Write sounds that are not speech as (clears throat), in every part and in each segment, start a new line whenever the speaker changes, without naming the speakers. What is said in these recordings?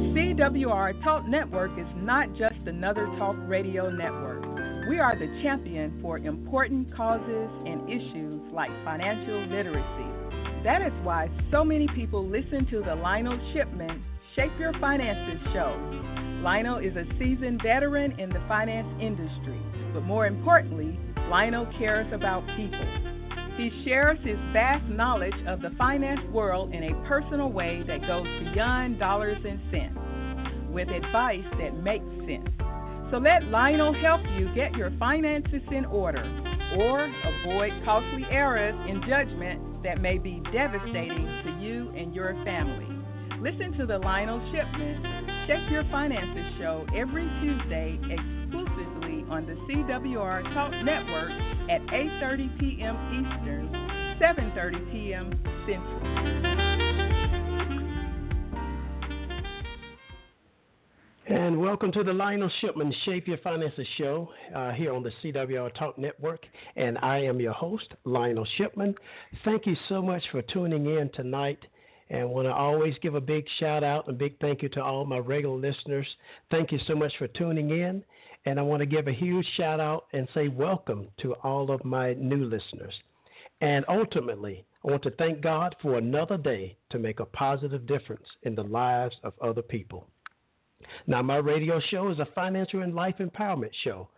CWR Talk Network is not just another talk radio network. We are the champion for important causes and issues like financial literacy. That is why so many people listen to the Lionel Shipman Shape Your Finances show. Lionel is a seasoned veteran in the finance industry, but more importantly, Lionel cares about people. He shares his vast knowledge of the finance world in a personal way that goes beyond dollars and cents, with advice that makes sense. So let Lionel help you get your finances in order or avoid costly errors in judgment that may be devastating to you and your family. Listen to the Lionel Shipman Check Your Finances show every Tuesday exclusively on the CWR Talk Network at 8:30 p.m. Eastern, 7:30 p.m. Central.
And welcome to the Lionel Shipman Shape Your Finances show uh, here on the CWR Talk Network. And I am your host, Lionel Shipman. Thank you so much for tuning in tonight. And want to always give a big shout out and big thank you to all my regular listeners. Thank you so much for tuning in. And I want to give a huge shout out and say welcome to all of my new listeners. And ultimately, I want to thank God for another day to make a positive difference in the lives of other people. Now, my radio show is a financial and life empowerment show,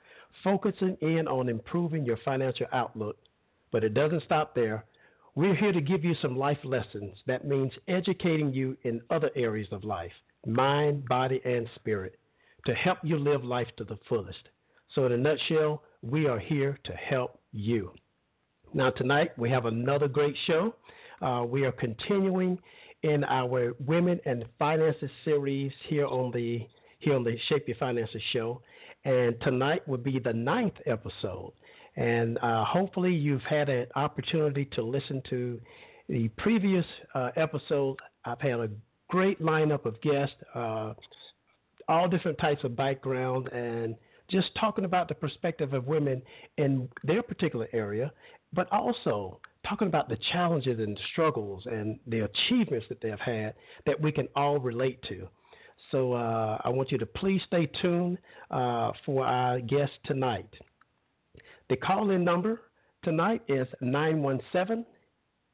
focusing in on improving your financial outlook. But it doesn't stop there. We're here to give you some life lessons. That means educating you in other areas of life mind, body, and spirit to help you live life to the fullest. So, in a nutshell, we are here to help you. Now, tonight we have another great show. Uh, we are continuing in our Women and Finances series here on the here on the Shape Your Finances show, and tonight will be the ninth episode. And uh, hopefully, you've had an opportunity to listen to the previous uh, episode. I've had a great lineup of guests. Uh, all different types of background and just talking about the perspective of women in their particular area, but also talking about the challenges and struggles and the achievements that they've had that we can all relate to. So uh, I want you to please stay tuned uh, for our guest tonight. The call in number tonight is 917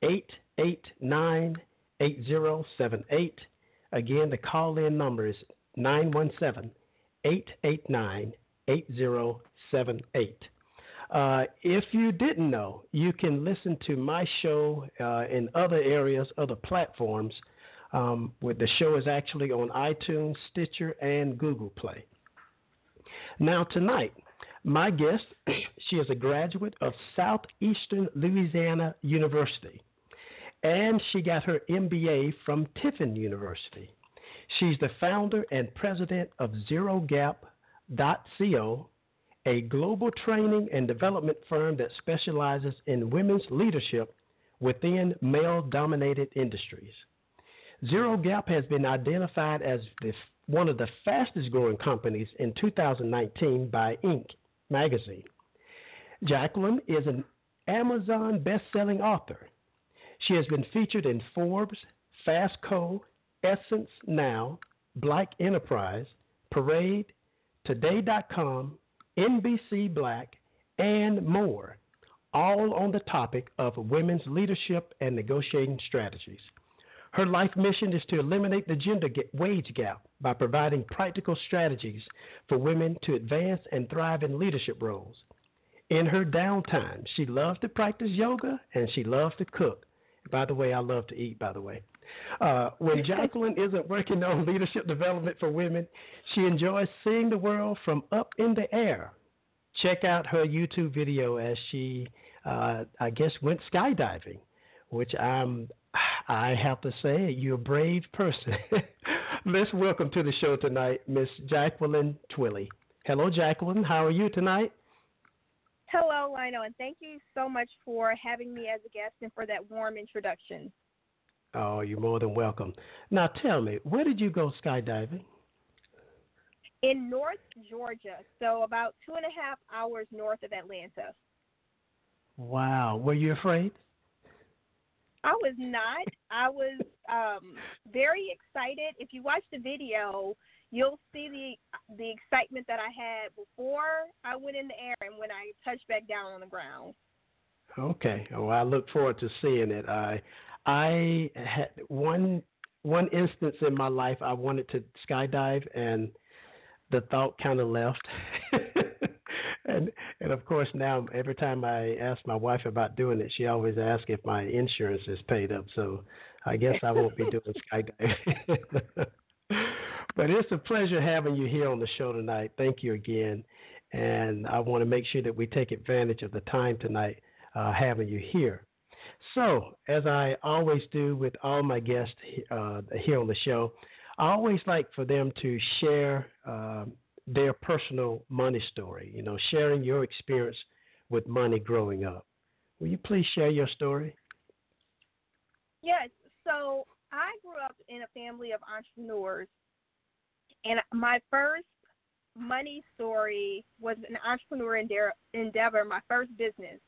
889 8078. Again, the call in number is 917 889 8078. Uh, if you didn't know, you can listen to my show uh, in other areas, other platforms. Um, the show is actually on iTunes, Stitcher, and Google Play. Now, tonight, my guest, (clears throat) she is a graduate of Southeastern Louisiana University, and she got her MBA from Tiffin University. She's the founder and president of ZeroGap.co, a global training and development firm that specializes in women's leadership within male dominated industries. Zero Gap has been identified as the, one of the fastest growing companies in 2019 by Inc. magazine. Jacqueline is an Amazon best selling author. She has been featured in Forbes, Fast Co., Essence Now, Black Enterprise, Parade, Today.com, NBC Black, and more, all on the topic of women's leadership and negotiating strategies. Her life mission is to eliminate the gender wage gap by providing practical strategies for women to advance and thrive in leadership roles. In her downtime, she loves to practice yoga and she loves to cook. By the way, I love to eat, by the way. Uh, when (laughs) Jacqueline isn't working on leadership development for women, she enjoys seeing the world from up in the air. Check out her YouTube video as she, uh, I guess, went skydiving, which I'm, I have to say, you're a brave person. (laughs) Let's welcome to the show tonight, Miss Jacqueline Twillie. Hello, Jacqueline. How are you tonight?
Hello, Lino, and thank you so much for having me as a guest and for that warm introduction.
Oh, you're more than welcome. Now tell me, where did you go skydiving?
In North Georgia, so about two and a half hours north of Atlanta.
Wow. Were you afraid?
I was not. I was um, very excited. If you watch the video, you'll see the the excitement that I had before I went in the air and when I touched back down on the ground.
Okay. Well, I look forward to seeing it. I I had one one instance in my life I wanted to skydive and the thought kind of left. (laughs) and and of course now every time I ask my wife about doing it, she always asks if my insurance is paid up. So I guess I won't be (laughs) doing skydiving. (laughs) but it's a pleasure having you here on the show tonight. Thank you again. And I want to make sure that we take advantage of the time tonight uh, having you here. So, as I always do with all my guests uh, here on the show, I always like for them to share uh, their personal money story, you know, sharing your experience with money growing up. Will you please share your story?
Yes. So, I grew up in a family of entrepreneurs, and my first money story was an entrepreneur endeavor, my first business.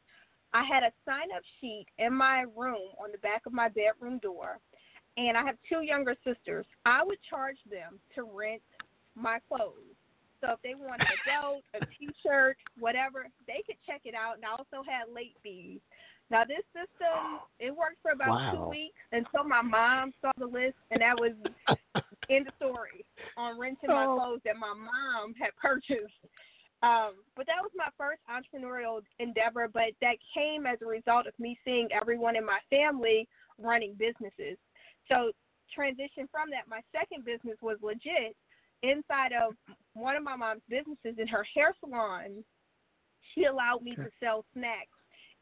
I had a sign up sheet in my room on the back of my bedroom door, and I have two younger sisters. I would charge them to rent my clothes. So if they wanted a belt, a T-shirt, whatever, they could check it out. And I also had late fees. Now this system, it worked for about
wow.
two weeks until my mom saw the list, and that was (laughs) in the story on renting my oh. clothes that my mom had purchased. Um, but that was my first entrepreneurial endeavor, but that came as a result of me seeing everyone in my family running businesses. So, transition from that, my second business was legit inside of one of my mom's businesses in her hair salon. She allowed me okay. to sell snacks.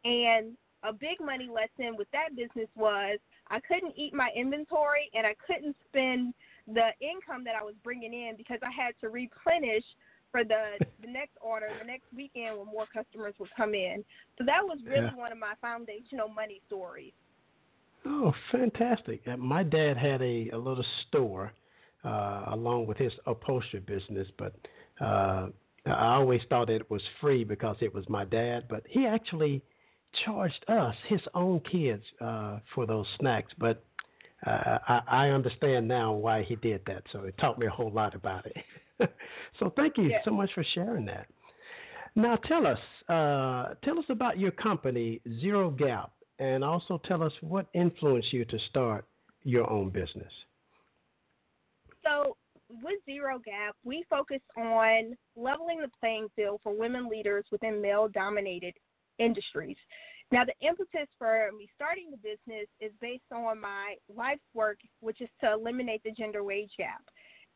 And a big money lesson with that business was I couldn't eat my inventory and I couldn't spend the income that I was bringing in because I had to replenish for the the next order, the next weekend when more customers would come in. So that was really yeah. one of my foundational money stories.
Oh, fantastic! My dad had a, a little store uh, along with his upholstery business, but uh, I always thought it was free because it was my dad. But he actually charged us, his own kids, uh, for those snacks. But uh, I, I understand now why he did that. So it taught me a whole lot about it. (laughs) (laughs) so thank you yes. so much for sharing that. Now tell us, uh, tell us about your company, Zero Gap, and also tell us what influenced you to start your own business.
So with Zero Gap, we focus on leveling the playing field for women leaders within male-dominated industries. Now, the impetus for me starting the business is based on my life's work, which is to eliminate the gender wage gap.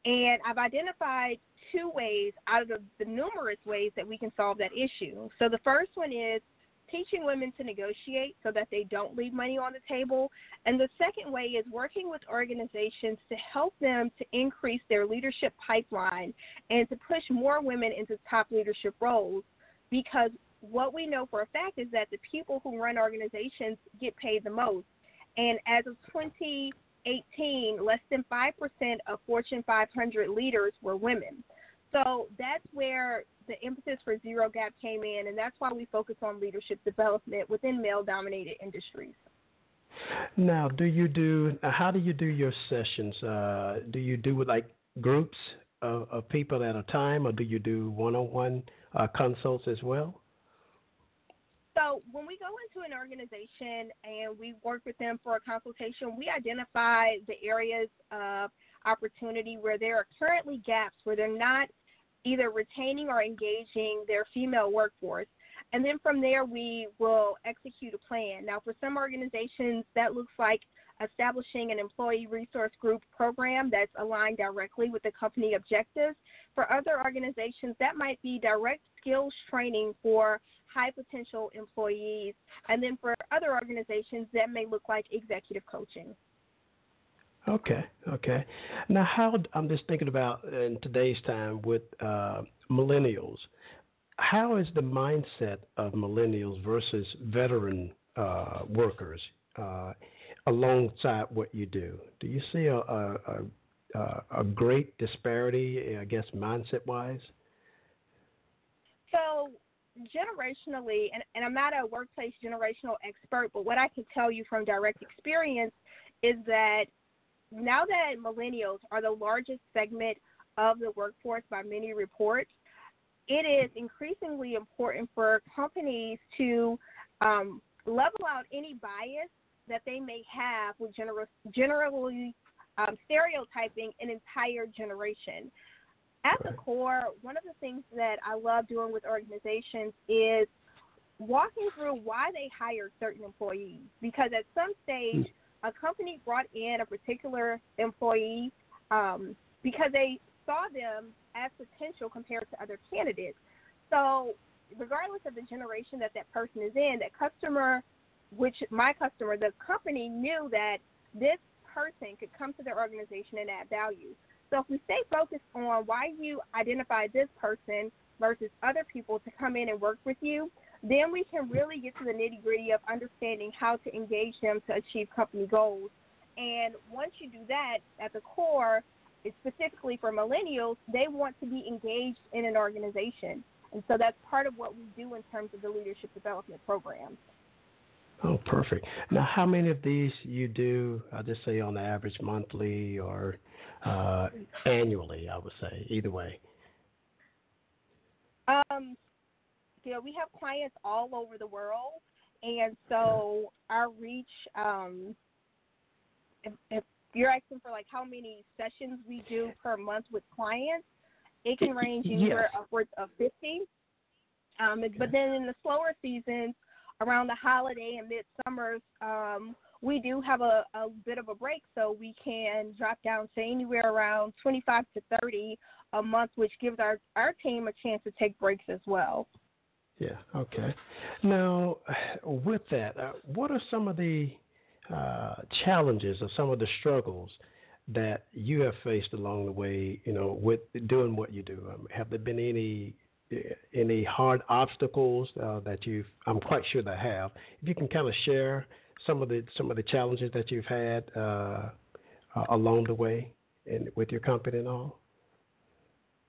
And I've identified two ways out of the, the numerous ways that we can solve that issue. So the first one is teaching women to negotiate so that they don't leave money on the table. And the second way is working with organizations to help them to increase their leadership pipeline and to push more women into top leadership roles. Because what we know for a fact is that the people who run organizations get paid the most. And as of 20 18, less than 5% of Fortune 500 leaders were women. So that's where the emphasis for Zero Gap came in, and that's why we focus on leadership development within male dominated industries.
Now, do you do, how do you do your sessions? Uh, do you do like groups of, of, people at a time, or do you do one on one consults as well?
So when we go into an organization and we work with them for a consultation, we identify the areas of opportunity where there are currently gaps where they're not either retaining or engaging their female workforce. And then from there, we will execute a plan. Now, for some organizations, that looks like establishing an employee resource group program that's aligned directly with the company objectives. For other organizations, that might be direct skills training for high potential employees. And then for other organizations, that may look like executive coaching.
Okay, okay. Now, how I'm just thinking about in today's time with uh, millennials, how is the mindset of millennials versus veteran uh, workers uh, alongside what you do? Do you see a, a, a, a great disparity, I guess, mindset wise?
So, generationally, and, and I'm not a workplace generational expert, but what I can tell you from direct experience is that now that millennials are the largest segment of the workforce by many reports, it is increasingly important for companies to um, level out any bias that they may have with general, generally um, stereotyping an entire generation. At the core, one of the things that I love doing with organizations is walking through why they hired certain employees. Because at some stage, a company brought in a particular employee um, because they saw them as potential compared to other candidates. So, regardless of the generation that that person is in, that customer, which my customer, the company knew that this person could come to their organization and add value. So, if we stay focused on why you identify this person versus other people to come in and work with you, then we can really get to the nitty gritty of understanding how to engage them to achieve company goals. And once you do that, at the core, specifically for millennials, they want to be engaged in an organization. And so that's part of what we do in terms of the leadership development program.
Oh, perfect. Now, how many of these you do? I'll just say on the average monthly or uh, annually. I would say either way.
Um, you know, we have clients all over the world, and so our reach. Um, if, if you're asking for like how many sessions we do per month with clients, it can range anywhere yes. upwards of 50. Um, okay. But then in the slower seasons, around the holiday and midsummers, um, we do have a, a bit of a break, so we can drop down to anywhere around 25 to 30 a month, which gives our, our team a chance to take breaks as well.
Yeah, okay. Now, (sighs) with that, uh, what are some of the uh, challenges or some of the struggles that you have faced along the way, you know, with doing what you do? Um, have there been any any hard obstacles uh, that you've? I'm quite sure they have. If you can kind of share some of the some of the challenges that you've had uh, uh, along the way, and with your company and all.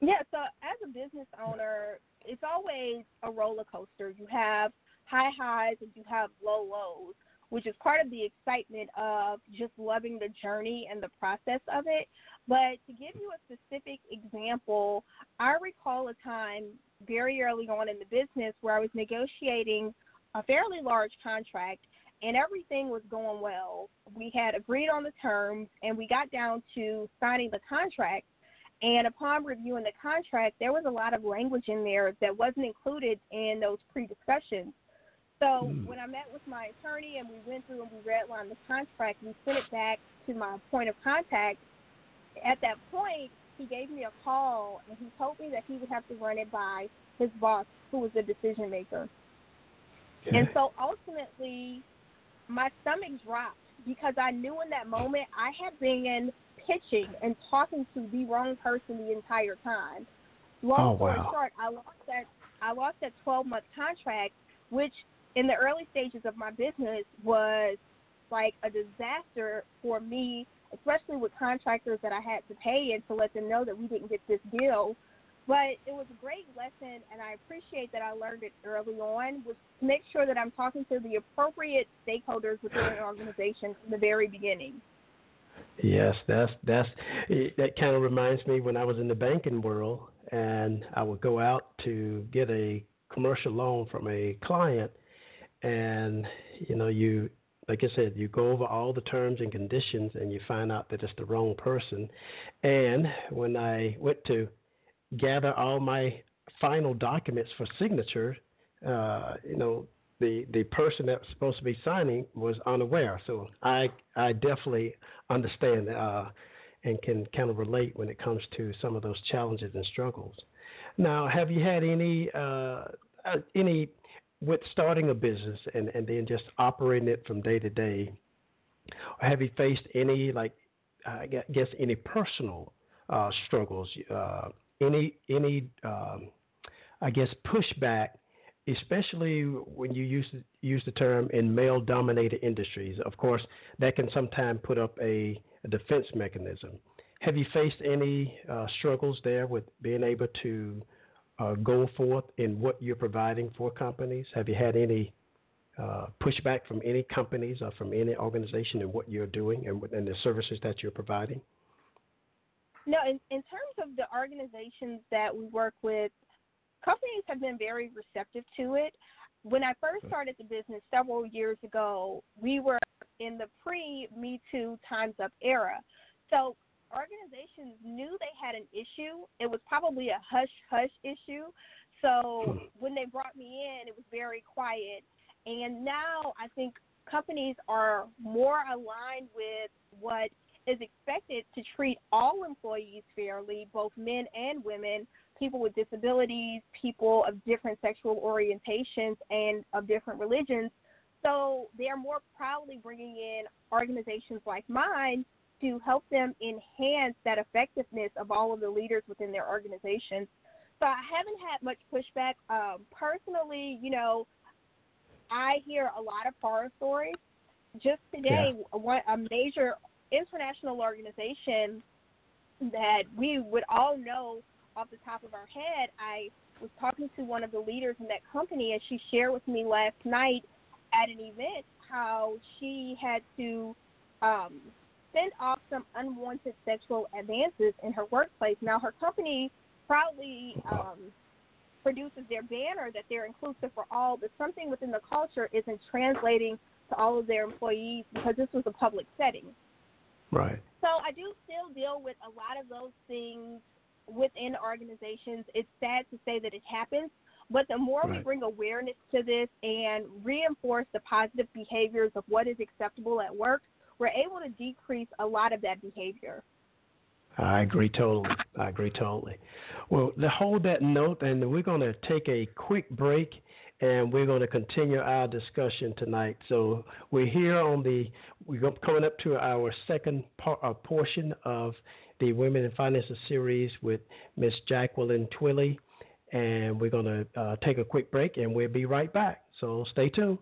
Yeah. So as a business owner, it's always a roller coaster. You have high highs and you have low lows which is part of the excitement of just loving the journey and the process of it. But to give you a specific example, I recall a time very early on in the business where I was negotiating a fairly large contract and everything was going well. We had agreed on the terms and we got down to signing the contract. And upon reviewing the contract, there was a lot of language in there that wasn't included in those pre discussions. So mm. when I met with my attorney and we went through and we redlined the contract, we sent it back to my point of contact. At that point, he gave me a call and he told me that he would have to run it by his boss, who was the decision maker. Okay. And so ultimately, my stomach dropped because I knew in that moment I had been pitching and talking to the wrong person the entire time. Long
oh,
story
wow.
short, I lost that I lost that 12 month contract, which in the early stages of my business was like a disaster for me, especially with contractors that I had to pay and to let them know that we didn't get this deal. But it was a great lesson, and I appreciate that I learned it early on. Was to make sure that I'm talking to the appropriate stakeholders within an organization from the very beginning.
Yes, that's that's that kind of reminds me when I was in the banking world, and I would go out to get a commercial loan from a client, and you know you like I said, you go over all the terms and conditions and you find out that it's the wrong person. And when I went to gather all my final documents for signature, uh, you know, the, the person that was supposed to be signing was unaware. So I I definitely understand uh, and can kind of relate when it comes to some of those challenges and struggles. Now, have you had any uh, uh any with starting a business and, and then just operating it from day to day, have you faced any like I guess any personal uh, struggles, uh, any any um, I guess pushback, especially when you use use the term in male dominated industries. Of course, that can sometimes put up a, a defense mechanism. Have you faced any uh, struggles there with being able to uh, go forth in what you're providing for companies? Have you had any uh, pushback from any companies or from any organization in what you're doing and, and the services that you're providing?
No, in, in terms of the organizations that we work with, companies have been very receptive to it. When I first started the business several years ago, we were in the pre Me Too Time's Up era. So organizations knew they had an issue. It was probably a hush hush issue. So hmm. when they brought me in, it was very quiet. And now I think companies are more aligned with what is expected to treat all employees fairly, both men and women, people with disabilities, people of different sexual orientations, and of different religions. So they're more proudly bringing in organizations like mine to help them enhance that effectiveness of all of the leaders within their organizations. So I haven't had much pushback. Um, personally, you know, I hear a lot of horror stories. Just today, yeah. one, a major international organization that we would all know off the top of our head, I was talking to one of the leaders in that company, and she shared with me last night at an event how she had to um, fend off some unwanted sexual advances in her workplace. Now, her company proudly um, produces their banner that they're inclusive for all, but something within the culture isn't translating to all of their employees because this was a public setting.
Right.
So I do still deal with a lot of those things within organizations. It's sad to say that it happens, but the more right. we bring awareness to this and reinforce the positive behaviors of what is acceptable at work, we're able to decrease a lot of that behavior.
I agree totally. I agree totally. Well, to hold that note, and we're going to take a quick break and we're going to continue our discussion tonight. So we're here on the we're coming up to our second part, uh, portion of the Women in Finances series with Miss Jacqueline Twillie, and we're going to uh, take a quick break, and we'll be right back. So stay tuned.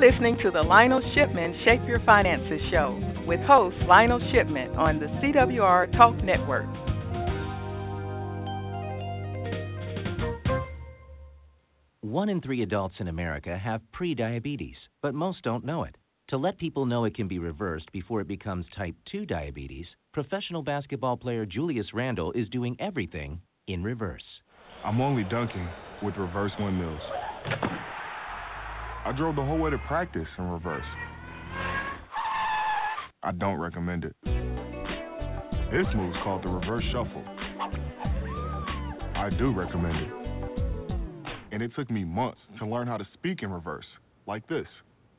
Listening to the Lionel Shipman Shape Your Finances show with host Lionel Shipman on the CWR Talk Network.
One in three adults in America have prediabetes, but most don't know it. To let people know it can be reversed before it becomes type 2 diabetes, professional basketball player Julius Randle is doing everything in reverse.
I'm only dunking with reverse windmills. I drove the whole way to practice in reverse. I don't recommend it. This move's called the reverse shuffle. I do recommend it. And it took me months to learn how to speak in reverse, like this.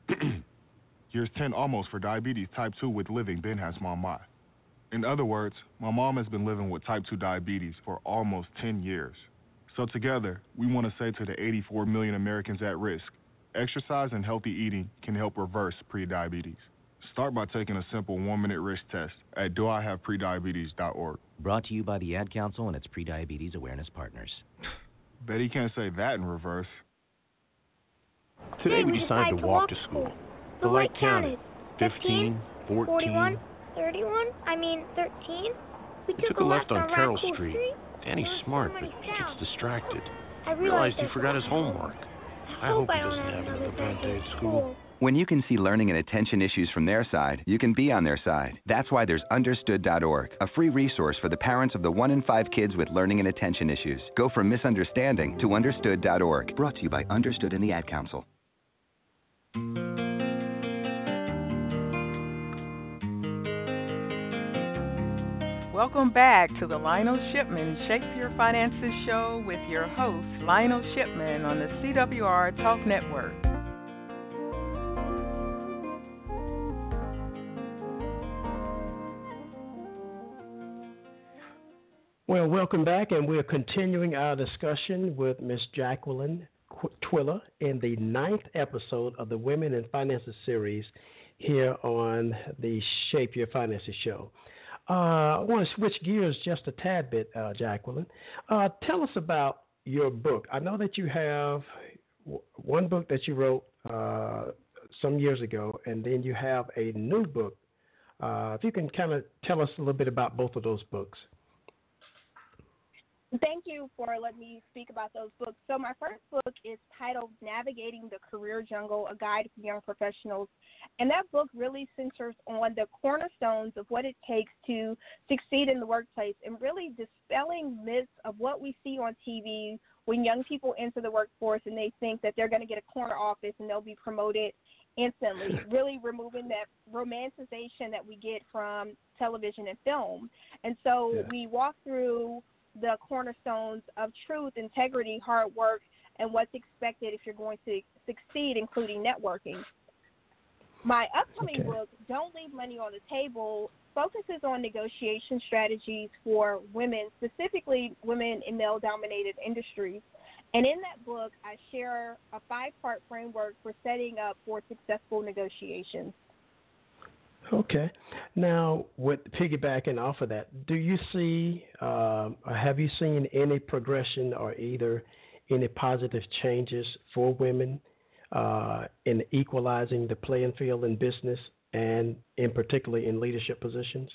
(clears throat) Years 10 almost for diabetes type 2 with living Ben has mom my. In other words, my mom has been living with type 2 diabetes for almost 10 years. So together, we want to say to the 84 million Americans at risk, Exercise and healthy eating can help reverse prediabetes. Start by taking a simple one minute risk test at doihaveprediabetes.org.
Brought to you by the Ad Council and its prediabetes awareness partners. (sighs)
Bet he can't say that in reverse.
Today we decided to walk to school. The light counted 15, 14,
41, 31, I mean 13.
We took, a left on Carroll Street. Danny's smart, but he gets distracted. I realized he forgot his homework. I hope he doesn't have another bad day at school.
When you can see learning and attention issues from their side, you can be on their side. That's why there's Understood.org, a free resource for the parents of the one in five kids with learning and attention issues. Go from misunderstanding to Understood.org. Brought to you by Understood and the Ad Council.
Welcome back to the Lionel Shipman Shape Your Finances show with your host, Lionel Shipman, on the CWR Talk Network.
Well, welcome back, and we're continuing our discussion with Miss Jacqueline Twillie in the ninth episode of the Women in Finances series here on the Shape Your Finances show. Uh, I want to switch gears just a tad bit, uh, Jacqueline. Uh, tell us about your book. I know that you have one book that you wrote some years ago, and then you have a new book. If you can kind of tell us a little bit about both of those books.
Thank you for letting me speak about those books. So, my first book is titled Navigating the Career Jungle A Guide for Young Professionals. And that book really centers on the cornerstones of what it takes to succeed in the workplace and really dispelling myths of what we see on TV when young people enter the workforce and they think that they're going to get a corner office and they'll be promoted instantly, (laughs) really removing that romanticization that we get from television and film. And so yeah. we walk through the cornerstones of truth, integrity, hard work, and what's expected if you're going to succeed, including networking. My upcoming okay. book, Don't Leave Money on the Table, focuses on negotiation strategies for women, specifically women in male dominated industries. And in that book, I share a five part framework for setting up for successful negotiations.
Okay. Now, with piggybacking off of that, do you see, uh, have you seen any progression or either any positive changes for women uh, in equalizing the playing field in business and in particularly in leadership positions?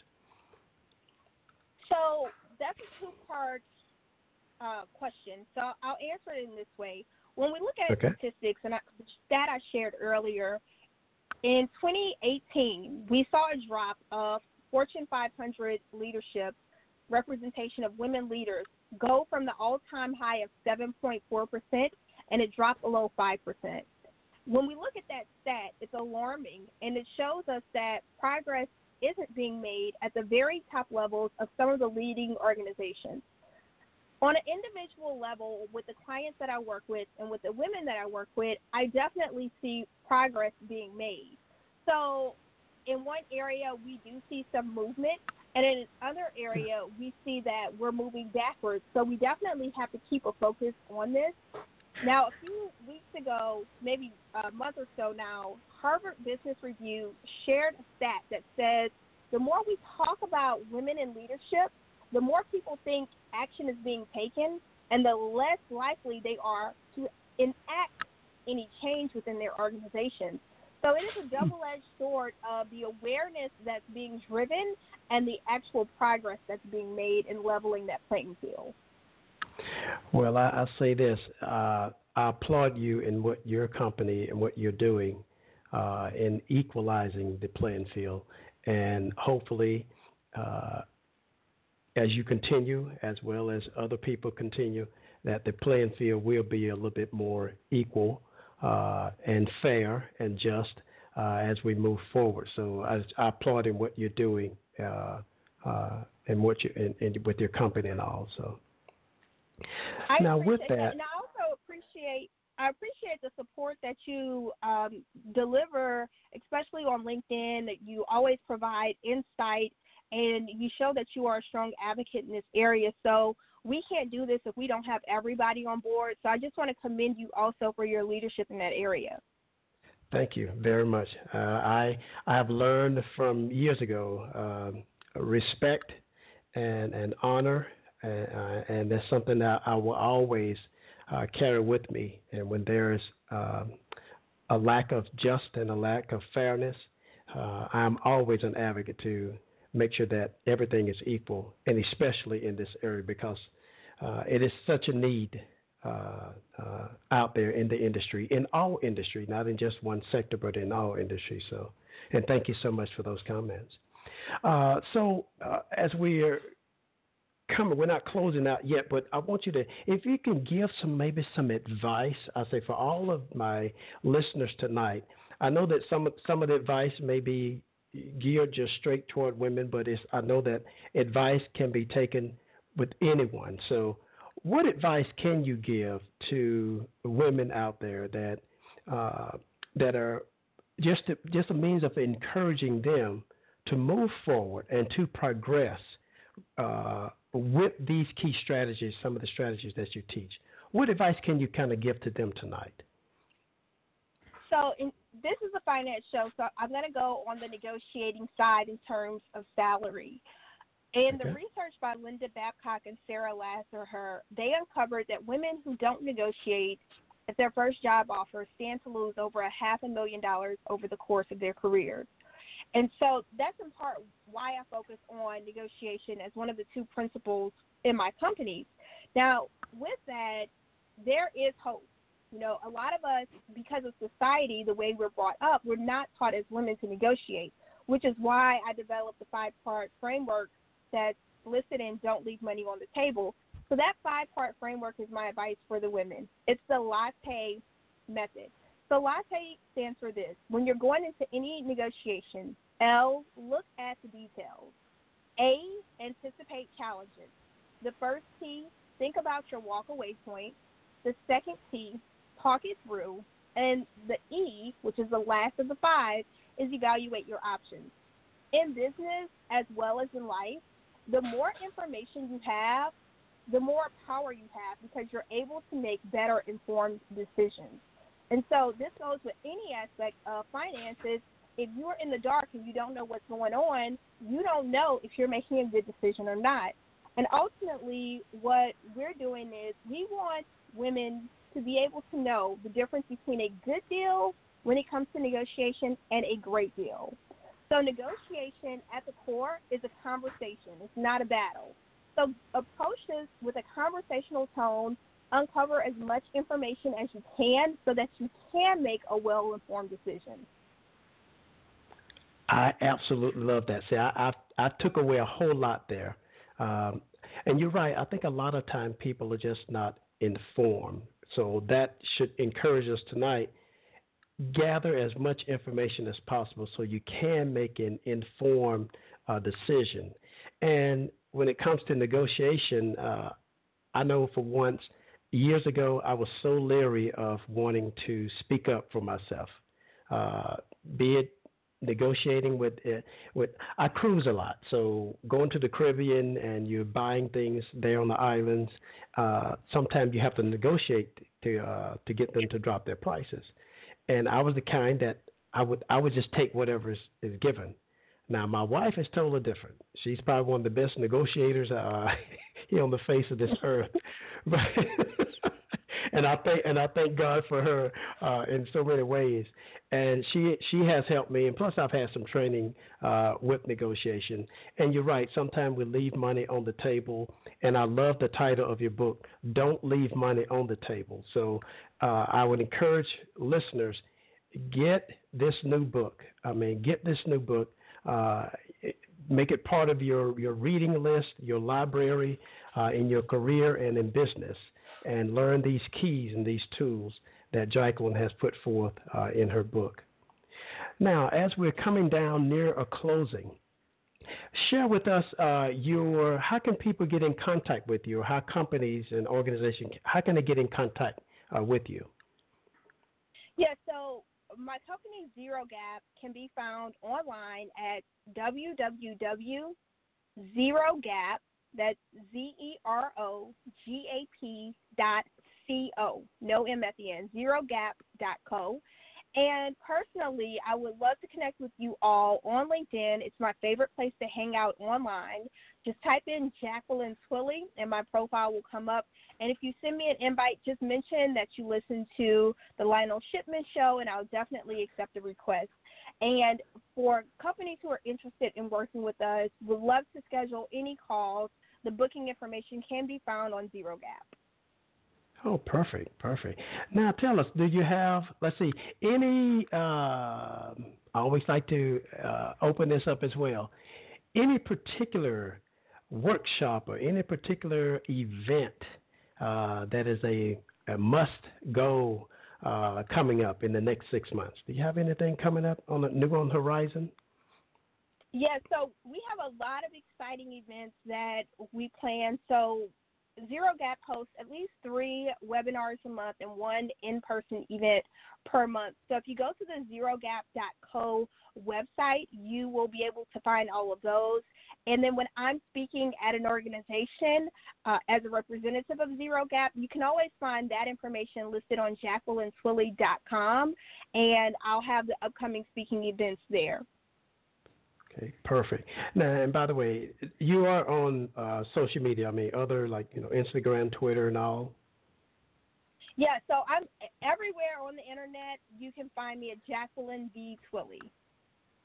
So that's a two-part uh, question. So I'll answer it in this way. When we look at okay. statistics, and I, that I shared earlier, in 2018, we saw a drop of Fortune 500 leadership representation of women leaders go from the all time high of 7.4% and it dropped below 5%. When we look at that stat, it's alarming and it shows us that progress isn't being made at the very top levels of some of the leading organizations on an individual level with the clients that I work with and with the women that I work with, I definitely see progress being made. So, in one area, we do see some movement, and in another area, we see that we're moving backwards. So, we definitely have to keep a focus on this. Now, a few weeks ago, maybe a month or so now, Harvard Business Review shared a stat that says the more we talk about women in leadership, the more people think action is being taken, and the less likely they are to enact any change within their organizations. So it is a double edged sword of the awareness that's being driven and the actual progress that's being made in leveling that playing field.
Well, I, I say this uh, I applaud you in what your company and what you're doing uh, in equalizing the playing field. And hopefully, uh, as you continue, as well as other people continue, that the playing field will be a little bit more equal uh, and fair and just uh, as we move forward. So I, I applaud in what you're doing uh, uh and what you and, and, with your company and all. So
I
now with that,
that, and I also appreciate I appreciate the support that you um, deliver, especially on LinkedIn. That you always provide insight and you show that you are a strong advocate in this area. So we can't do this if we don't have everybody on board. So I just want to commend you also for your leadership in that area.
Thank you very much. Uh, I I have learned from years ago uh, respect and and honor, and, uh, and that's something that I will always uh, carry with me. And when there is um, a lack of just and a lack of fairness, uh, I'm always an advocate to make sure that everything is equal, and especially in this area because uh, it is such a need uh, uh, out there in the industry, in all industry, not in just one sector, but in all industry. So, and thank you so much for those comments. Uh, so, uh, as we are coming, we're not closing out yet, but I want you to, if you can give some maybe some advice, I say for all of my listeners tonight. I know that some some of the advice may be geared just straight toward women, but it's, I know that advice can be taken with anyone. So, what advice can you give to women out there that uh, that are just a, just a means of encouraging them to move forward and to progress uh, with these key strategies, some of the strategies that you teach? What advice can you kind of give to them tonight?
So, in, this is a finance show, so I'm going to go on the negotiating side in terms of salary. And okay. the research by Linda Babcock and Sarah Laschever, they uncovered that women who don't negotiate at their first job offer stand to lose over a half a million dollars over the course of their careers. And so that's in part why I focus on negotiation as one of the two principles in my company. Now, with that, there is hope. You know, a lot of us, because of society, the way we're brought up, we're not taught as women to negotiate, which is why I developed the five part framework that's listed in Don't Leave Money on the Table. So that five part framework is my advice for the women. It's the latte method. So latte stands for this. When you're going into any negotiation, L, look at the details. A, anticipate challenges. The first T, think about your walk away point. The second T, talk it through. And the E, which is the last of the five, is evaluate your options. In business as well as in life, the more information you have, the more power you have because you're able to make better informed decisions. And so this goes with any aspect of finances. If you're in the dark and you don't know what's going on, you don't know if you're making a good decision or not. And ultimately, what we're doing is we want women to be able to know the difference between a good deal when it comes to negotiation and a great deal. So, negotiation at the core is a conversation, it's not a battle. So, approach this with a conversational tone, uncover as much information as you can so that you can make a well informed decision.
I absolutely love that. See, I, I, I took away a whole lot there. Um, and you're right. I think a lot of time people are just not informed. So that should encourage us tonight gather as much information as possible so you can make an informed uh, decision. And when it comes to negotiation, uh, I know for once, years ago, I was so leery of wanting to speak up for myself, uh, be it negotiating with with I cruise a lot, so going to the Caribbean and you're buying things there on the islands. Uh, sometimes you have to negotiate to uh, to get them to drop their prices and I was the kind that I would I would just take whatever is, is given. Now my wife is totally different. She's probably one of the best negotiators uh, (laughs) here on the face of this earth. (laughs) (laughs) and I thank and I thank God for her uh, in so many ways. And she she has helped me, and plus I've had some training uh, with negotiation. And you're right. Sometimes we leave money on the table, and I love the title of your book. Don't leave money on the table. So uh, I would encourage listeners get this new book. I mean, get this new book. Uh, make it part of your, your reading list, your library, uh, in your career and in business, and learn these keys and these tools that Jacqueline has put forth uh, in her book. Now, as we're coming down near a closing, share with us uh, your how can people get in contact with you, how companies and organizations how can they get in contact uh, with you?
Yeah, so my company Zero Gap can be found online at www.zerogap. That's Z E R O G A P dot C O. No M at the end. Zero Gap dot co. And personally, I would love to connect with you all on LinkedIn. It's my favorite place to hang out online. Just type in Jacqueline Twillie, and my profile will come up. And if you send me an invite, just mention that you listen to the Lionel Shipman show, and I'll definitely accept the request. And for companies who are interested in working with us, would love to schedule any calls. The booking information can be found on Zero Gap.
Oh, perfect, perfect. Now, tell us, do you have, let's see, any, uh, I always like to uh, open this up as well, any particular workshop or any particular event uh, that is a, a must go uh, coming up in the next six months? Do you have anything coming up on the new on the horizon?
Yeah, so we have a lot of exciting events that we plan. So Zero Gap hosts at least three webinars a month and one in person event per month. So if you go to the zerogap.co website, you will be able to find all of those. And then when I'm speaking at an organization uh, as a representative of Zero Gap, you can always find that information listed on jacquelinetwillie.com, and I'll have the upcoming speaking events there.
Okay, perfect. Now, and by the way, you are on uh, social media. I mean, other like you know Instagram, Twitter, and all.
Yeah, so I'm everywhere on the internet. You can find me at Jacqueline V Twillie.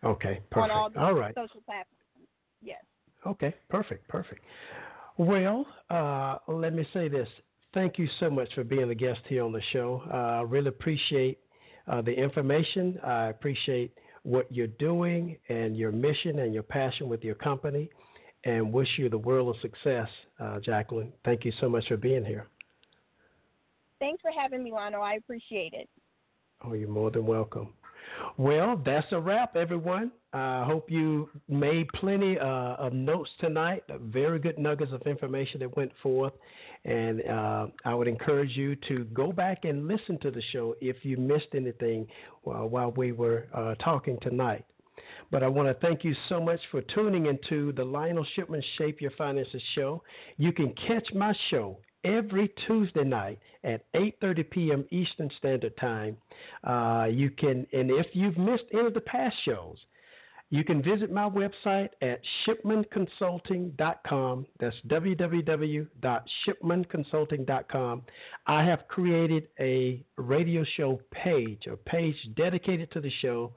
Okay, perfect.
On all, the
all right.
social platforms. Yes.
Okay, perfect, perfect. Well, uh, let me say this. Thank you so much for being a guest here on the show. Uh, I really appreciate uh, the information. I appreciate what you're doing and your mission and your passion with your company, and wish you the world of success, uh, Jacqueline. Thank you so much for being here.
Thanks for having me, Lionel. I appreciate it.
Oh, you're more than welcome. Well, that's a wrap, everyone. I hope you made plenty uh, of notes tonight. Very good nuggets of information that went forth. And uh, I would encourage you to go back and listen to the show if you missed anything while, while we were uh, talking tonight. But I want to thank you so much for tuning into the Lionel Shipman Shape Your Finances show. You can catch my show every Tuesday night at 8:30 p.m. Eastern Standard Time. Uh, you can, and if you've missed any of the past shows, you can visit my website at shipmanconsulting.com. That's www.shipmanconsulting.com. I have created a radio show page, a page dedicated to the show.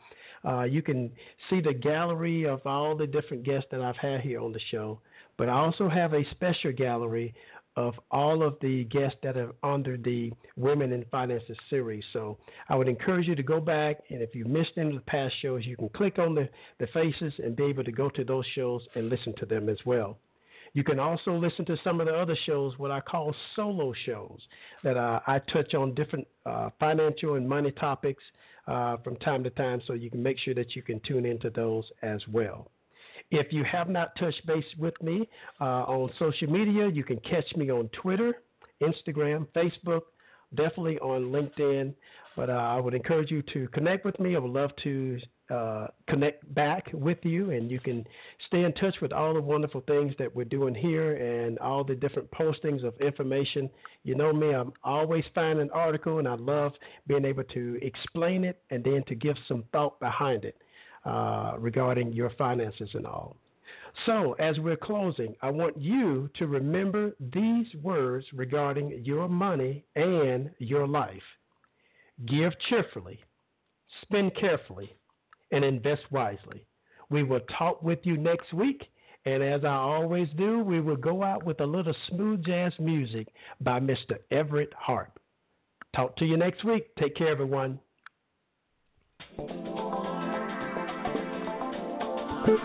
Uh, you can see the gallery of all the different guests that I've had here on the show. But I also have a special gallery of all of the guests that are under the Women in Finances series. So I would encourage you to go back, and if you missed any of the past shows, you can click on the, the faces and be able to go to those shows and listen to them as well. You can also listen to some of the other shows, what I call solo shows, that uh, I touch on different uh, financial and money topics uh, from time to time, so you can make sure that you can tune into those as well. If you have not touched base with me uh, on social media, you can catch me on Twitter, Instagram, Facebook, definitely on LinkedIn. But uh, I would encourage you to connect with me. I would love to uh, connect back with you, and you can stay in touch with all the wonderful things that we're doing here and all the different postings of information. You know me, I'm always finding an article, and I love being able to explain it and then to give some thought behind it. Uh, regarding your finances and all. So, as we're closing, I want you to remember these words regarding your money and your life give cheerfully, spend carefully, and invest wisely. We will talk with you next week. And as I always do, we will go out with a little smooth jazz music by Mr. Everett Harp. Talk to you next week. Take care, everyone. Thank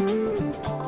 you.